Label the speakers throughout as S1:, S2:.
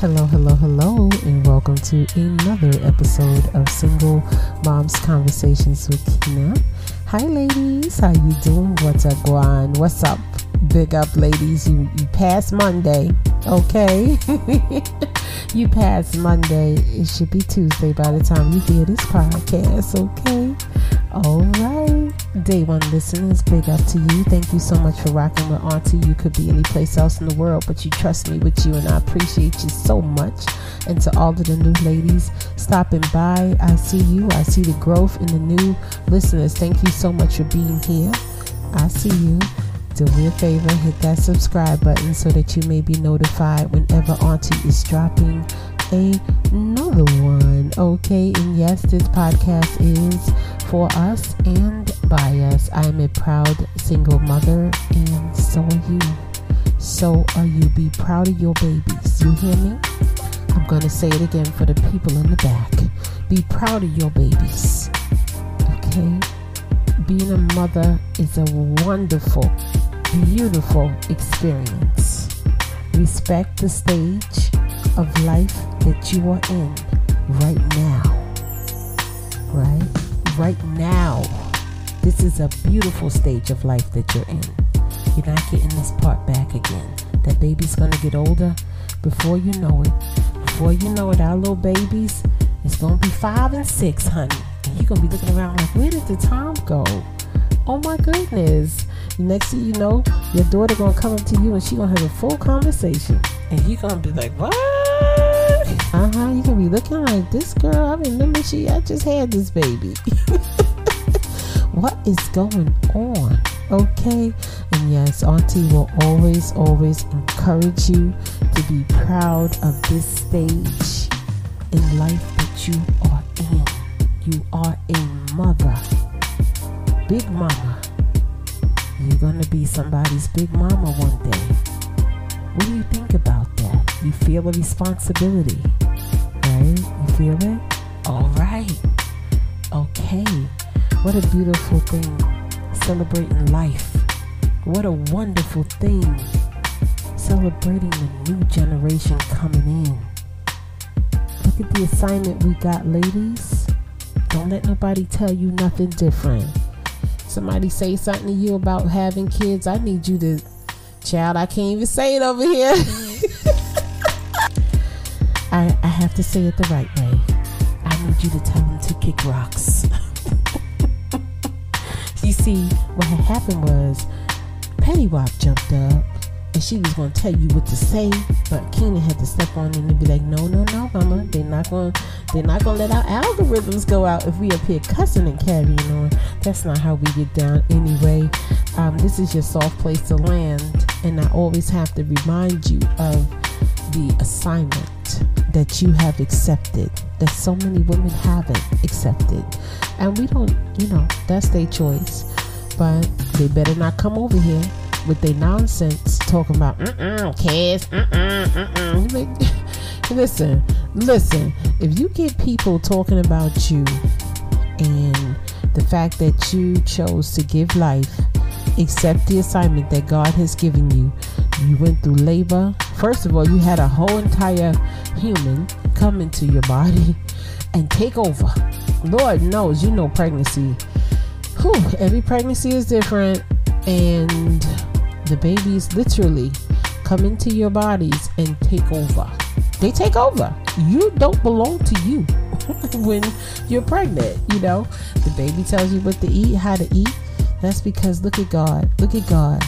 S1: Hello, hello, hello, and welcome to another episode of Single Moms Conversations with Keyna. Hi, ladies. How you doing? What's up, Guan? What's up? Big up, ladies. You you passed Monday, okay? you passed Monday. It should be Tuesday by the time you hear this podcast, okay? All right. Day one listeners, big up to you. Thank you so much for rocking with Auntie. You could be any place else in the world, but you trust me with you, and I appreciate you so much. And to all of the new ladies stopping by, I see you. I see the growth in the new listeners. Thank you so much for being here. I see you. Do me a favor, hit that subscribe button so that you may be notified whenever Auntie is dropping another one. Okay, and yes, this podcast is for us and by us. I am a proud single mother, and so are you. So are you. Be proud of your babies. You hear me? I'm going to say it again for the people in the back. Be proud of your babies. Okay? Being a mother is a wonderful, beautiful experience. Respect the stage of life that you are in right now. Right? Right now. This is a beautiful stage of life that you're in. You're not getting this part back again. That baby's gonna get older before you know it. Before you know it, our little babies, it's gonna be five and six, honey. And you're gonna be looking around like, where did the time go? Oh my goodness. Next thing you know, your daughter gonna come up to you and she gonna have a full conversation. And you're gonna be like, what? Uh-huh. You gonna be looking like this girl. I remember she I just had this baby. what is going on? Okay. And yes, Auntie will always, always encourage you to be proud of this stage in life that you are in. You are a mother. Big mama. You're gonna be somebody's big mama one day. What do you think about that? You feel a responsibility, right? You feel it? All right. Okay. What a beautiful thing. Celebrating life. What a wonderful thing. Celebrating the new generation coming in. Look at the assignment we got, ladies. Don't let nobody tell you nothing different. Somebody say something to you about having kids, I need you to Child, I can't even say it over here. I, I have to say it the right way. I need you to tell them to kick rocks. you see, what had happened was Pettywop jumped up and she was going to tell you what to say, but Keenan had to step on and be like, "No, no, no, mama, they're not going, they're not to let our algorithms go out if we appear cussing and carrying on. That's not how we get down anyway. Um, this is your soft place to land, and I always have to remind you of the assignment that you have accepted that so many women haven't accepted, and we don't, you know, that's their choice, but they better not come over here." with their nonsense talking about mm-mm, kids, mm-mm, mm-mm. Listen, listen. If you get people talking about you and the fact that you chose to give life, accept the assignment that God has given you, you went through labor. First of all, you had a whole entire human come into your body and take over. Lord knows, you know, pregnancy. Whew, every pregnancy is different, and the babies literally come into your bodies and take over. They take over. You don't belong to you when you're pregnant, you know. The baby tells you what to eat, how to eat. That's because look at God. Look at God.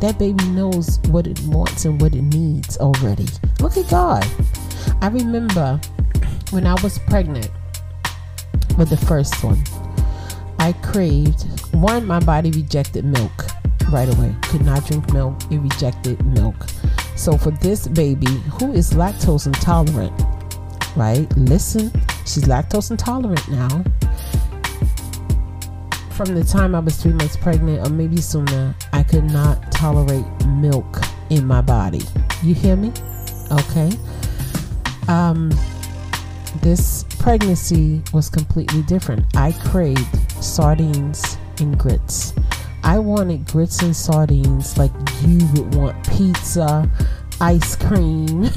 S1: That baby knows what it wants and what it needs already. Look at God. I remember when I was pregnant with the first one, I craved one, my body rejected milk right away. Could not drink milk. It rejected milk. So for this baby who is lactose intolerant, right? Listen, she's lactose intolerant now. From the time I was three months pregnant, or maybe sooner, I could not tolerate milk in my body. You hear me? Okay. Um, this pregnancy was completely different. I craved sardines and grits. I wanted grits and sardines like you would want pizza, ice cream.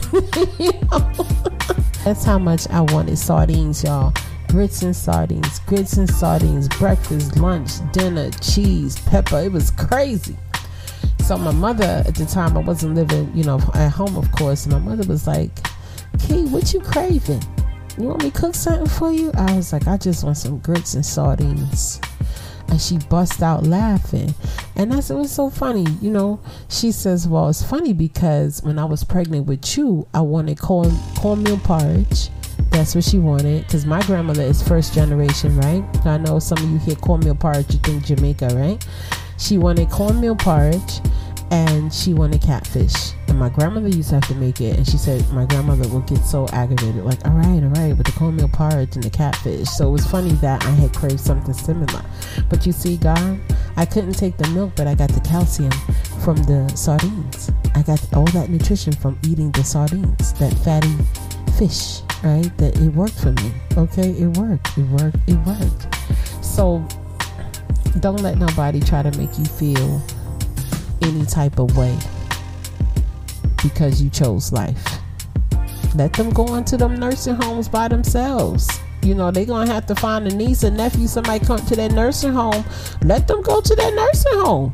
S1: That's how much I wanted sardines, y'all. Grits and sardines, grits and sardines, breakfast, lunch, dinner, cheese, pepper. It was crazy. So my mother at the time I wasn't living, you know, at home of course. My mother was like, Key, what you craving? You want me to cook something for you? I was like, I just want some grits and sardines and she bust out laughing. And I said, What's so funny? You know, she says, Well, it's funny because when I was pregnant with you, I wanted corn cornmeal porridge. That's what she wanted. Because my grandmother is first generation, right? I know some of you hear cornmeal porridge, you think Jamaica, right? She wanted cornmeal porridge and she wanted catfish. And my grandmother used to have to make it, and she said my grandmother would get so aggravated, like, all right, all right, with the cornmeal porridge and the catfish. So it was funny that I had craved something similar. But you see, God, I couldn't take the milk, but I got the calcium from the sardines. I got all that nutrition from eating the sardines, that fatty fish, right? That it worked for me. Okay, it worked. It worked. It worked. So don't let nobody try to make you feel any type of way because you chose life. Let them go into them nursing homes by themselves. You know, they're going to have to find a niece or nephew, somebody come to that nursing home. Let them go to that nursing home.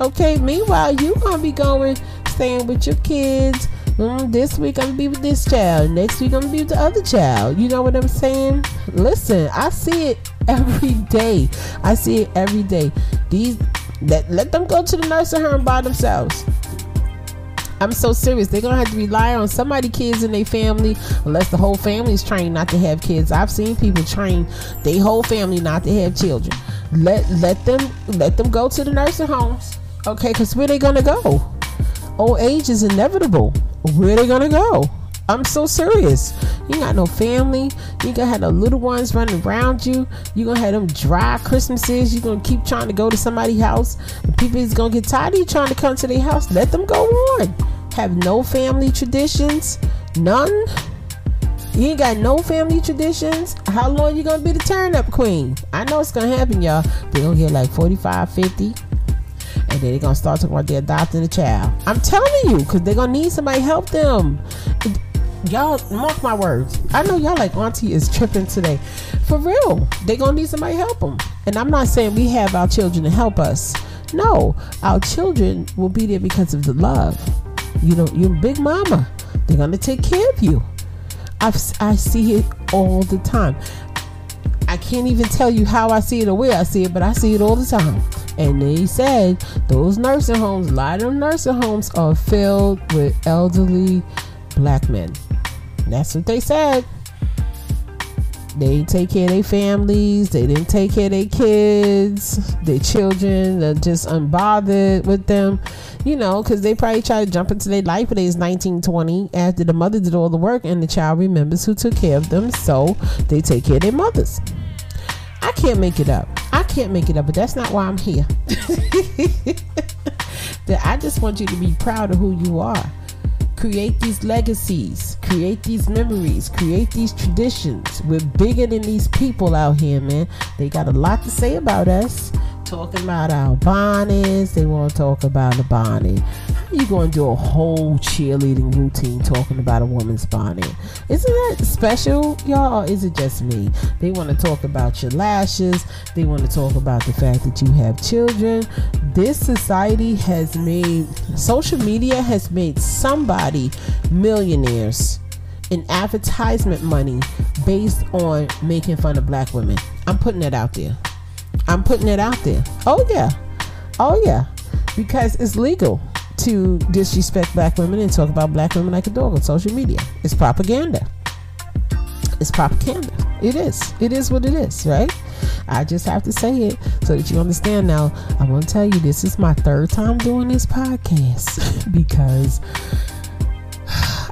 S1: Okay, meanwhile, you're going to be going, staying with your kids. Mm, this week I'm gonna be with this child. Next week I'm gonna be with the other child. You know what I'm saying? Listen, I see it every day. I see it every day. These let, let them go to the nursing home by themselves. I'm so serious. They're gonna have to rely on somebody kids in their family, unless the whole family is trained not to have kids. I've seen people train their whole family not to have children. Let let them let them go to the nursing homes. Okay, because where they gonna go? Old age is inevitable. Where they gonna go? I'm so serious. You got no family. You gonna have the little ones running around you. You gonna have them dry Christmases. You gonna keep trying to go to somebody's house. People is gonna get tired of you trying to come to their house. Let them go on. Have no family traditions. None. You ain't got no family traditions. How long you gonna be the turn up queen? I know it's gonna happen, y'all. They gonna get like 45, 50 and then they're gonna start talking about they're adopting a child. I'm telling you, because they're gonna need somebody help them y'all mark my words. I know y'all like Auntie is tripping today. For real, they gonna need somebody help them. And I'm not saying we have our children to help us. No, our children will be there because of the love. You know, your big mama. They're gonna take care of you. I've, I see it all the time. I can't even tell you how I see it or where I see it, but I see it all the time. And they said those nursing homes, a lot of nursing homes are filled with elderly black men. That's what they said. They take care of their families. They didn't take care of their kids, their children. They're just unbothered with them, you know, because they probably try to jump into their life when they was 19, 20 after the mother did all the work and the child remembers who took care of them. So they take care of their mothers. I can't make it up. I can't make it up, but that's not why I'm here. that I just want you to be proud of who you are create these legacies, create these memories, create these traditions. We're bigger than these people out here, man. They got a lot to say about us. Talking about our bonnets, they want to talk about a bonnet. How you going to do a whole cheerleading routine talking about a woman's bonnet? Isn't that special, y'all, or is it just me? They want to talk about your lashes. They want to talk about the fact that you have children. This society has made, social media has made somebody millionaires in advertisement money based on making fun of black women. I'm putting that out there. I'm putting it out there. Oh, yeah. Oh, yeah. Because it's legal to disrespect black women and talk about black women like a dog on social media. It's propaganda. It's propaganda. It is. It is what it is, right? I just have to say it so that you understand now. I want to tell you this is my third time doing this podcast because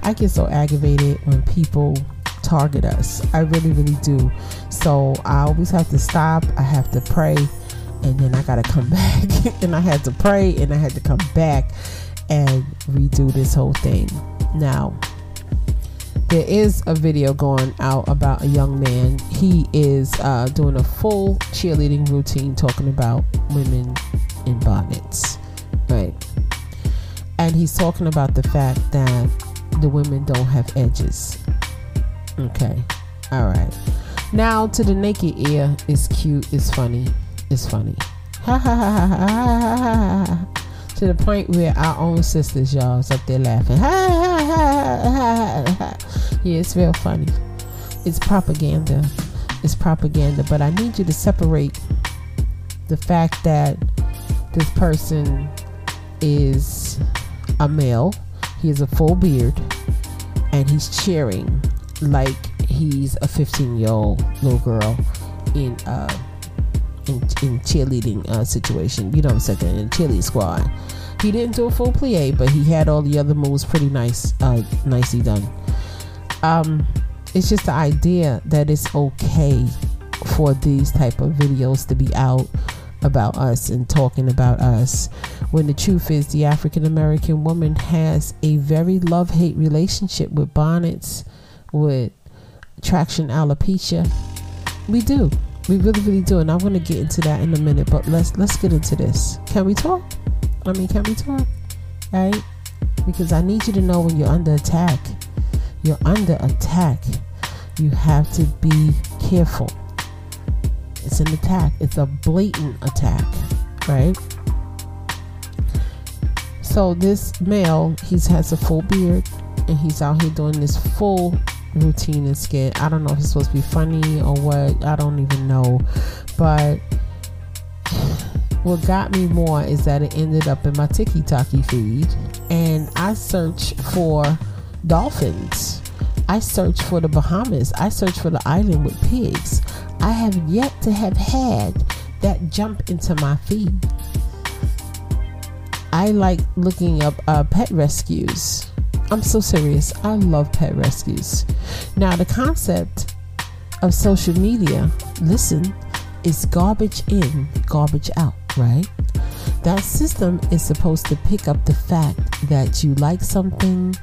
S1: I get so aggravated when people target us. I really, really do. So I always have to stop. I have to pray. And then I got to come back. and I had to pray and I had to come back and redo this whole thing. Now, there is a video going out about a young man. He is uh, doing a full cheerleading routine talking about women in bonnets. Right. and he's talking about the fact that the women don't have edges. Okay, all right. Now to the naked ear it's cute, it's funny, it's funny. To the point where our own sisters, y'all, is up there laughing. Yeah, it's real funny. It's propaganda. It's propaganda. But I need you to separate the fact that this person is a male, he has a full beard, and he's cheering like he's a 15 year old little girl in uh in, in cheerleading uh, situation. You know what I'm saying? In cheerleading squad. He didn't do a full plie, but he had all the other moves pretty nice, uh, nicely done. Um, it's just the idea that it's okay for these type of videos to be out about us and talking about us when the truth is the African American woman has a very love hate relationship with bonnets, with traction alopecia. We do. We really, really do. And I'm gonna get into that in a minute, but let's let's get into this. Can we talk? I mean, can we talk? Right? Because I need you to know when you're under attack. You're under attack. You have to be careful it's an attack. It's a blatant attack, right? So this male, he has a full beard and he's out here doing this full routine and skit. I don't know if it's supposed to be funny or what. I don't even know. But what got me more is that it ended up in my TikTok feed and I searched for dolphins. I searched for the Bahamas. I searched for the island with pigs. I have yet to have had that jump into my feed. I like looking up uh, pet rescues. I'm so serious. I love pet rescues. Now, the concept of social media, listen, is garbage in, garbage out, right? That system is supposed to pick up the fact that you like something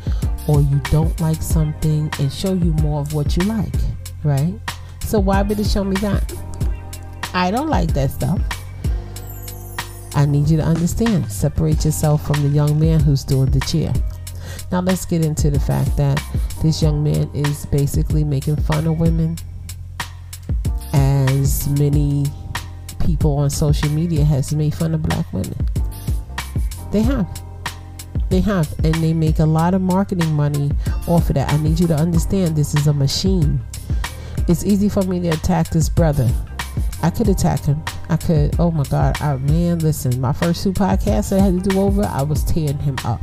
S1: or you don't like something and show you more of what you like, right? So why would it show me that? I don't like that stuff. I need you to understand. Separate yourself from the young man who's doing the cheer. Now let's get into the fact that this young man is basically making fun of women as many people on social media has made fun of black women. They have. They have. And they make a lot of marketing money off of that. I need you to understand this is a machine. It's easy for me to attack this brother. I could attack him. I could. Oh my God, I, man! Listen, my first two podcasts I had to do over, I was tearing him up.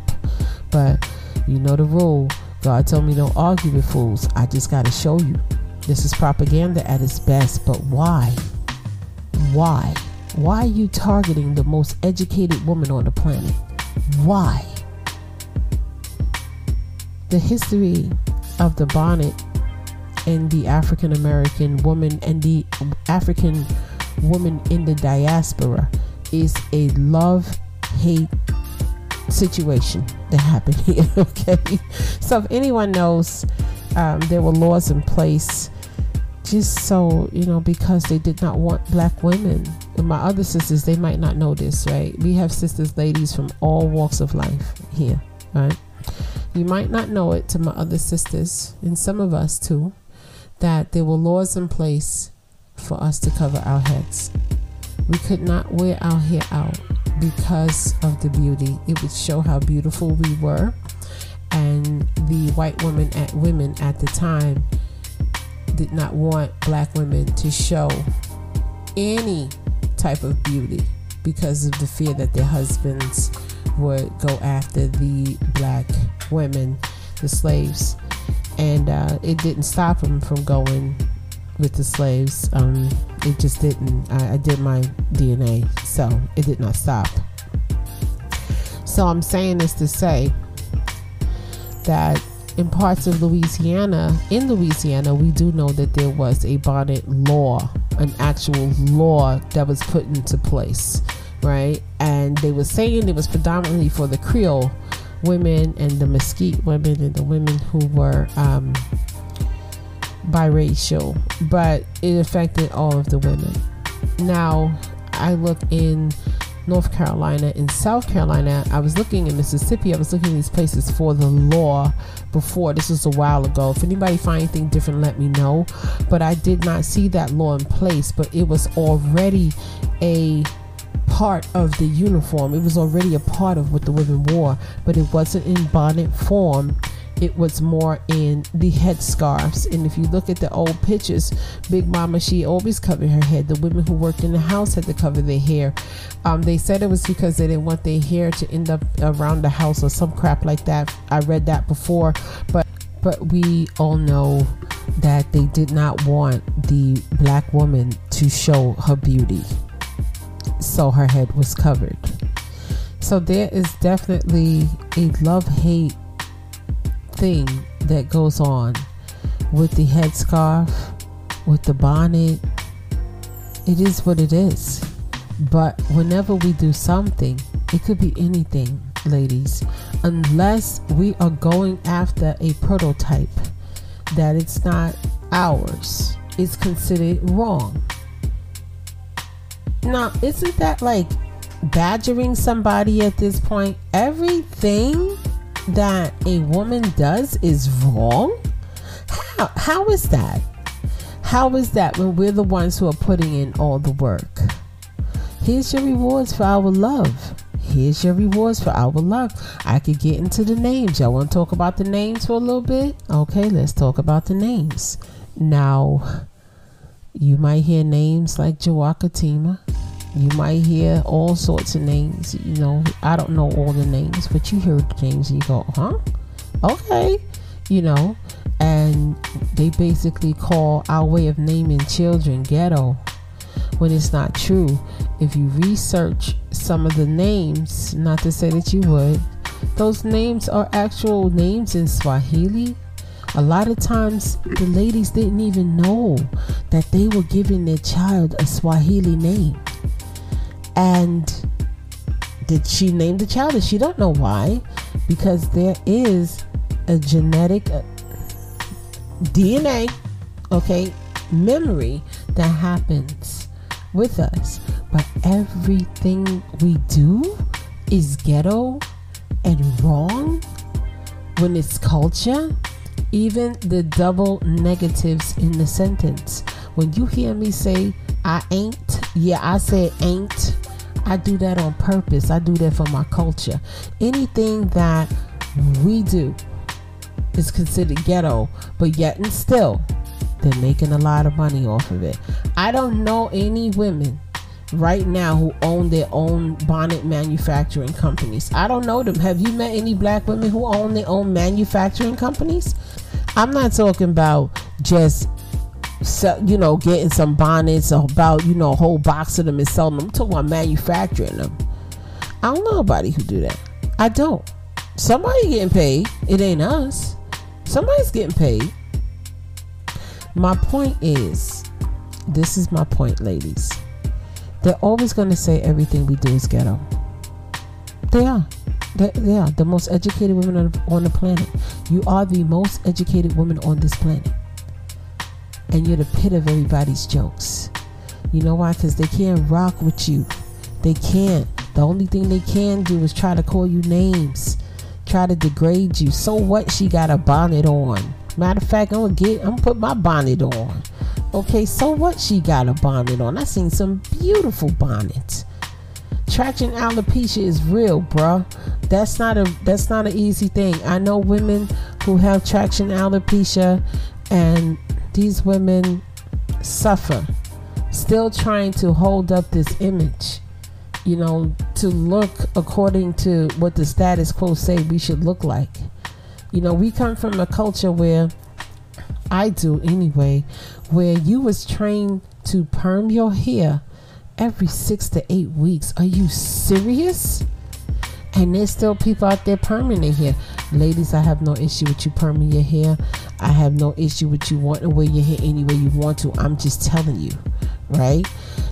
S1: But you know the rule. God told me don't argue with fools. I just got to show you. This is propaganda at its best. But why? Why? Why are you targeting the most educated woman on the planet? Why? The history of the bonnet and the African American woman and the African woman in the diaspora is a love hate situation that happened here. Okay, so if anyone knows, um, there were laws in place just so you know because they did not want black women. And my other sisters, they might not know this, right? We have sisters, ladies from all walks of life here, right? You might not know it to my other sisters, and some of us too that there were laws in place for us to cover our heads. We could not wear our hair out because of the beauty. It would show how beautiful we were. And the white women at women at the time did not want black women to show any type of beauty because of the fear that their husbands would go after the black women, the slaves and uh, it didn't stop them from going with the slaves. Um, it just didn't. I, I, did my DNA, so it did not stop. So I'm saying this to say that in parts of Louisiana, in Louisiana, we do know that there was a bonnet law, an actual law that was put into place, right? And they were saying it was predominantly for the Creole women and the mesquite women and the women who were um, biracial, but it affected all of the women. Now, I look in North Carolina, in South Carolina. I was looking in Mississippi. I was looking these places for the law before. This was a while ago. If anybody find anything different, let me know. But I did not see that law in place. But it was already a part of the uniform. It was already a part of what the women wore, but it wasn't in bonnet form it was more in the headscarves. And if you look at the old pictures, Big Mama, she always covered her head. The women who worked in the house had to cover their hair. Um, they said it was because they didn't want their hair to end up around the house or some crap like that. I read that before, but but we all know that they did not want the black woman to show her beauty. So her head was covered. So there is definitely a love hate thing that goes on with the headscarf, with the bonnet. It is what it is. But whenever we do something, it could be anything, ladies, unless we are going after a prototype that it's not ours, it's considered wrong. Now, isn't that like badgering somebody at this point? Everything that a woman does is wrong? How, how is that? How is that when we're the ones who are putting in all the work? Here's your rewards for our love. Here's your rewards for our love. I could get into the names. Y'all want to talk about the names for a little bit? Okay, let's talk about the names. Now, you might hear names like Jawakatima. You might hear all sorts of names. You know, I don't know all the names, but you hear the names and you go, huh? Okay. You know, and they basically call our way of naming children ghetto when it's not true. If you research some of the names, not to say that you would, those names are actual names in Swahili. A lot of times, the ladies didn't even know that they were giving their child a Swahili name. And did she name the child? And She don't know why, because there is a genetic uh, DNA, okay, memory that happens with us. But everything we do is ghetto and wrong when it's culture. Even the double negatives in the sentence. When you hear me say, I ain't, yeah, I said ain't I do that on purpose. I do that for my culture. Anything that we do is considered ghetto, but yet and still, they're making a lot of money off of it. I don't know any women right now who own their own bonnet manufacturing companies. I don't know them. Have you met any black women who own their own manufacturing companies? I'm not talking about just you know, getting some bonnets about, you know, a whole box of them and selling them. I'm talking about manufacturing them. I don't know nobody who do that. I don't. Somebody getting paid. It ain't us. Somebody's getting paid. My point is, this is my point, ladies. They're always going to say everything we do is ghetto. They are. They, they are the most educated women on the planet. You are the most educated woman on this planet and you're the pit of everybody's jokes. You know why? Because they can't rock with you. They can't. The only thing they can do is try to call you names, try to degrade you. So what? She got a bonnet on. Matter of fact, I'm gonna get. I'm gonna put my bonnet on. Okay, so what? She got a bonnet on. I seen some beautiful bonnets. Traction alopecia is real, bruh. That's not a. That's not an easy thing. I know women who have traction alopecia, and these women suffer, still trying to hold up this image, you know, to look according to what the status quo say we should look like. You know, we come from a culture where I do anyway, where you was trained to perm your hair every six to eight weeks. Are you serious? And there's still people out there perming their hair. Ladies, I have no issue with you perming your hair. I have no issue with you wanting to wear your hair any way you want to. I'm just telling you, right?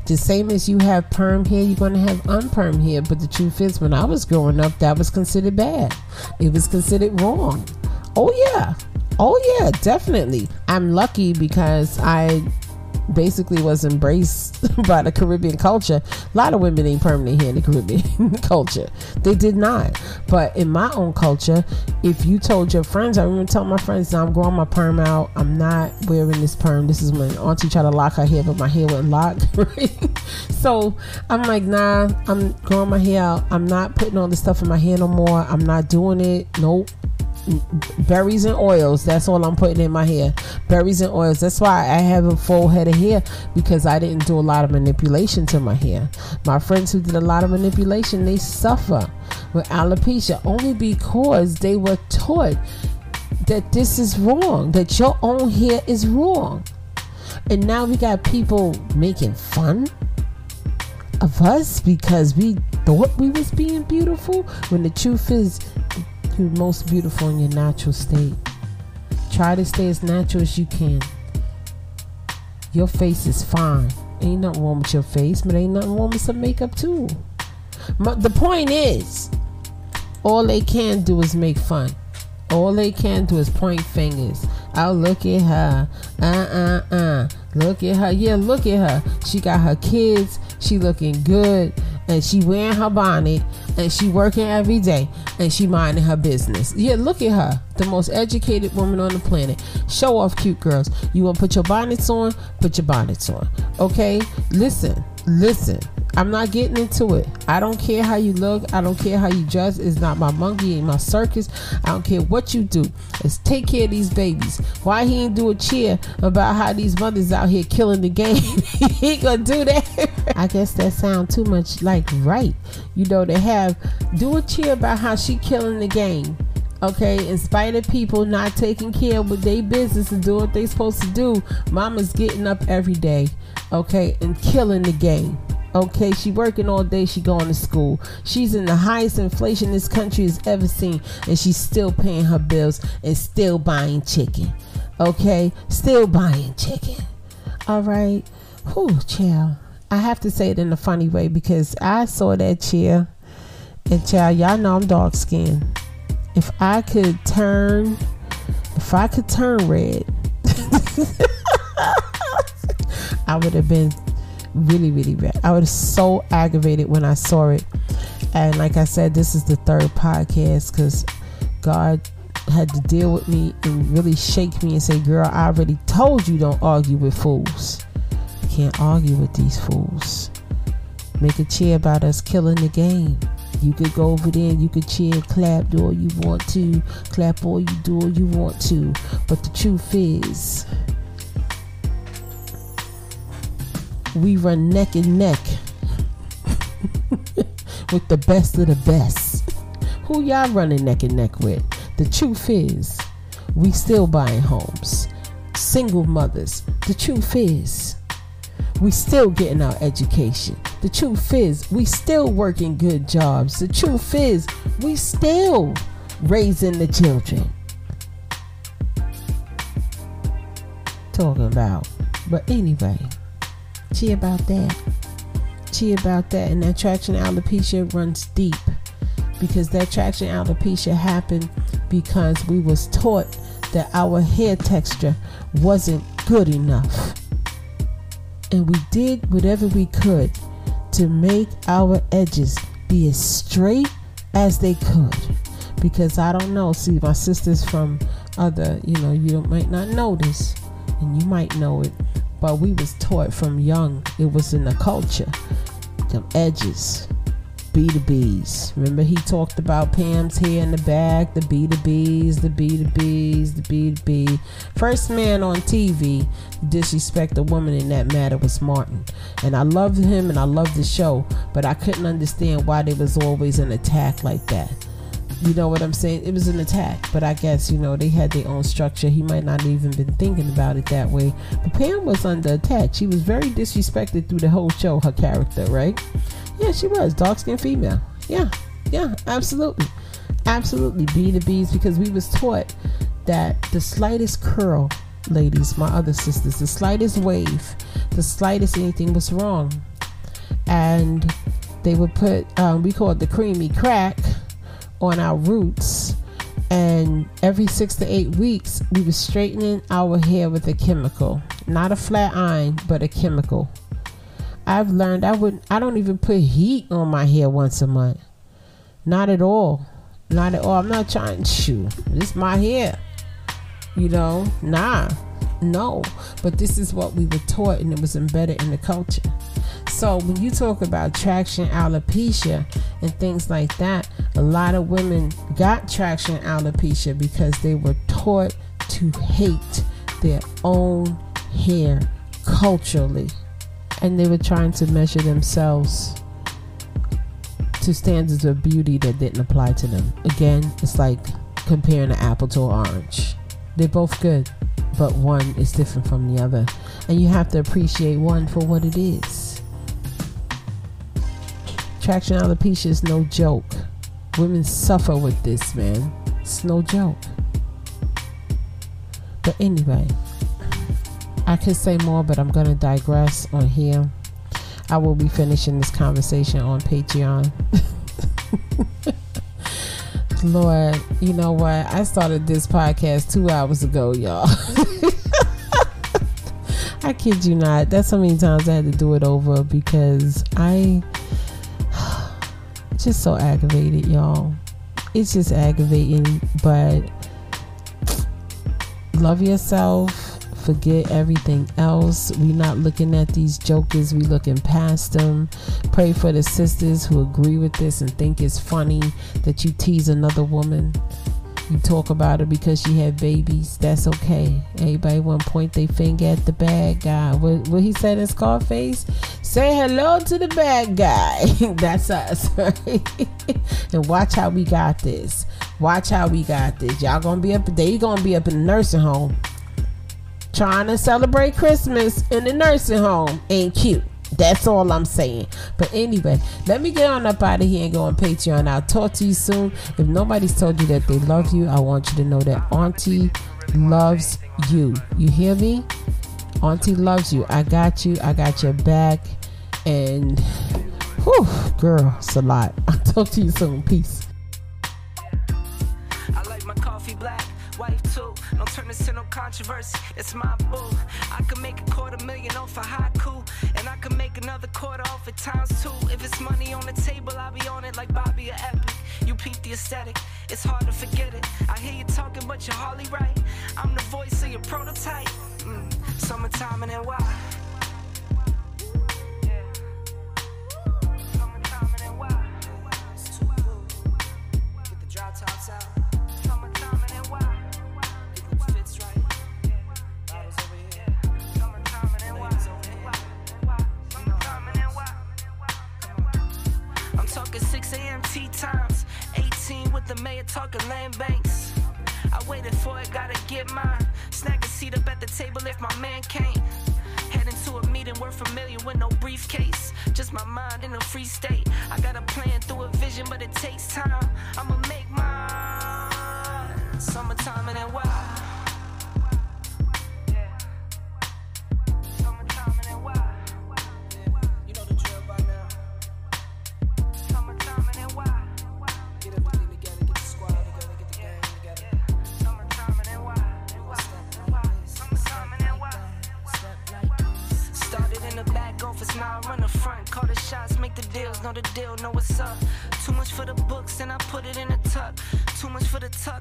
S1: The same as you have perm hair, you're going to have unperm hair. But the truth is, when I was growing up, that was considered bad. It was considered wrong. Oh, yeah. Oh, yeah, definitely. I'm lucky because I basically was embraced by the Caribbean culture. A lot of women ain't permanent here in the Caribbean culture. They did not. But in my own culture, if you told your friends, I remember telling my friends, now I'm growing my perm out. I'm not wearing this perm. This is when Auntie tried to lock her hair, but my hair locked. Right? so I'm like, nah, I'm growing my hair out. I'm not putting all this stuff in my hair no more. I'm not doing it. Nope berries and oils. That's all I'm putting in my hair. Berries and oils. That's why I have a full head of hair because I didn't do a lot of manipulation to my hair. My friends who did a lot of manipulation, they suffer with alopecia only because they were taught that this is wrong, that your own hair is wrong. And now we got people making fun of us because we thought we was being beautiful when the truth is you're most beautiful in your natural state. Try to stay as natural as you can. Your face is fine. Ain't nothing wrong with your face, but ain't nothing wrong with some makeup too. But the point is, all they can do is make fun. All they can do is point fingers. Oh, look at her. Uh uh uh. Look at her. Yeah, look at her. She got her kids. She looking good and she wearing her bonnet and she working every day and she minding her business. Yeah, look at her, the most educated woman on the planet. Show off cute girls. You want to put your bonnets on? Put your bonnets on. Okay? Listen, listen. I'm not getting into it. I don't care how you look. I don't care how you dress. It's not my monkey, ain't my circus. I don't care what you do. Let's take care of these babies. Why he ain't do a cheer about how these mothers out here killing the game? he ain't gonna do that. I guess that sound too much like right. You know, they have do a cheer about how she killing the game okay in spite of people not taking care of their business and doing what they supposed to do mama's getting up every day okay and killing the game Okay, she working all day, she going to school. She's in the highest inflation this country has ever seen, and she's still paying her bills and still buying chicken. Okay, still buying chicken. All right. Whew, child. I have to say it in a funny way because I saw that chair, and child, y'all know I'm dark skinned. If I could turn, if I could turn red, I would have been really, really bad. I was so aggravated when I saw it. And like I said, this is the third podcast because God had to deal with me and really shake me and say, Girl, I already told you don't argue with fools. You can't argue with these fools. Make a cheer about us killing the game. You could go over there you could cheer, clap, do all you want to, clap all you do all you want to. But the truth is, we run neck and neck with the best of the best. Who y'all running neck and neck with? The truth is, we still buying homes. Single mothers. The truth is, we still getting our education. The truth is, we still working good jobs. The truth is, we still raising the children. Talking about. But anyway. Cheer about that. Cheer about that. And that traction alopecia runs deep because that traction alopecia happened because we was taught that our hair texture wasn't good enough. And we did whatever we could to make our edges be as straight as they could. Because I don't know, see, my sisters from other, you know, you might not know this, and you might know it, but we was taught from young it was in the culture. Them edges b2b's remember he talked about pam's hair in the back the b2b's the b2b's the b2b first man on tv disrespect a woman in that matter was martin. And i loved him and i loved the show but i couldn't understand why there was always an attack like that you know what I'm saying? It was an attack, but I guess you know they had their own structure. He might not even been thinking about it that way. But Pam was under attack. She was very disrespected through the whole show. Her character, right? Yeah, she was dark skinned female. Yeah, yeah, absolutely, absolutely. B to B's because we was taught that the slightest curl, ladies, my other sisters, the slightest wave, the slightest anything was wrong, and they would put um, we call it the creamy crack on our roots and every six to eight weeks we were straightening our hair with a chemical not a flat iron, but a chemical. I've learned I wouldn't, I don't even put heat on my hair once a month. Not at all. Not at all. I'm not trying to shoot. This my hair. You know, nah. No. But this is what we were taught and it was embedded in the culture. So when you talk about traction alopecia and things like that, a lot of women got traction alopecia because they were taught to hate their own hair culturally. And they were trying to measure themselves to standards of beauty that didn't apply to them. Again, it's like comparing an apple to an orange. They're both good, but one is different from the other. And you have to appreciate one for what it is. Traction alopecia is no joke. Women suffer with this, man. It's no joke. But anyway, I could say more, but I'm going to digress on here. I will be finishing this conversation on Patreon. Lord, you know what? I started this podcast two hours ago, y'all. I kid you not. That's how many times I had to do it over because I just so aggravated, y'all. It's just aggravating, but love yourself forget everything else. We're not looking at these jokers, we looking past them. Pray for the sisters who agree with this and think it's funny that you tease another woman. You talk about her because she had babies. That's okay. Everybody want to point their finger at the bad guy. What, what he said in Scarface? Say hello to the bad guy. That's us, and watch how we got this. Watch how we got this. Y'all gonna be up. They gonna be up in the nursing home trying to celebrate Christmas in the nursing home ain't cute. That's all I'm saying. But anyway, let me get on up out of here and go on Patreon. I'll talk to you soon. If nobody's told you that they love you, I want you to know that Auntie loves you. You hear me? Auntie loves you. I got you. I got your back. And, whew, girl, it's a lot. I'll talk to you soon. Peace. It's my boo. I can make a quarter million off a haiku, and I can make another quarter off at times two. If it's money on the table, I'll be on it like Bobby or Epic. You peep the aesthetic, it's hard to forget it. I hear you talking, but you're hardly right. I'm the voice of your prototype. Mm. Summertime and then why? Talking land banks. I waited for it, gotta get mine. Snag a seat up at the table if my man can't. Head into a meeting, we're familiar with no briefcase. Just my mind in a free state. I got a plan through a vision, but it takes time. I'ma make mine. Summertime and then why?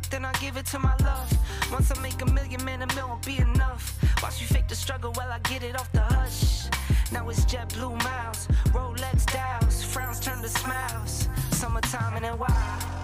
S1: Then I give it to my love. Once I make a million, man, a mill won't be enough. Watch me fake the struggle while I get it off the hush. Now it's jet blue miles, Rolex dials, frowns turn to smiles. Summertime and then why?